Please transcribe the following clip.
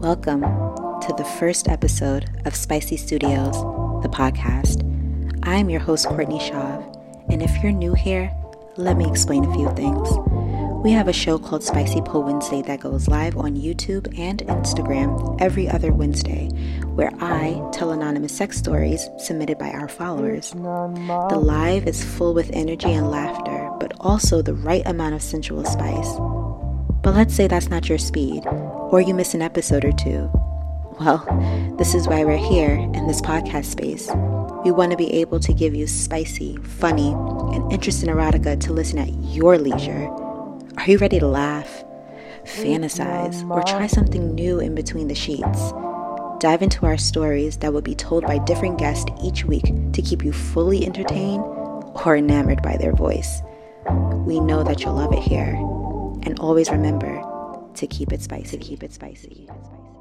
Welcome to the first episode of Spicy Studios, the podcast. I'm your host, Courtney Shaw, and if you're new here, let me explain a few things. We have a show called Spicy Po Wednesday that goes live on YouTube and Instagram every other Wednesday, where I tell anonymous sex stories submitted by our followers. The live is full with energy and laughter, but also the right amount of sensual spice. But let's say that's not your speed, or you miss an episode or two. Well, this is why we're here in this podcast space. We want to be able to give you spicy, funny, and interesting erotica to listen at your leisure. Are you ready to laugh, fantasize, or try something new in between the sheets? Dive into our stories that will be told by different guests each week to keep you fully entertained or enamored by their voice. We know that you'll love it here. And always remember to keep it spicy, keep it spicy. Keep it spicy.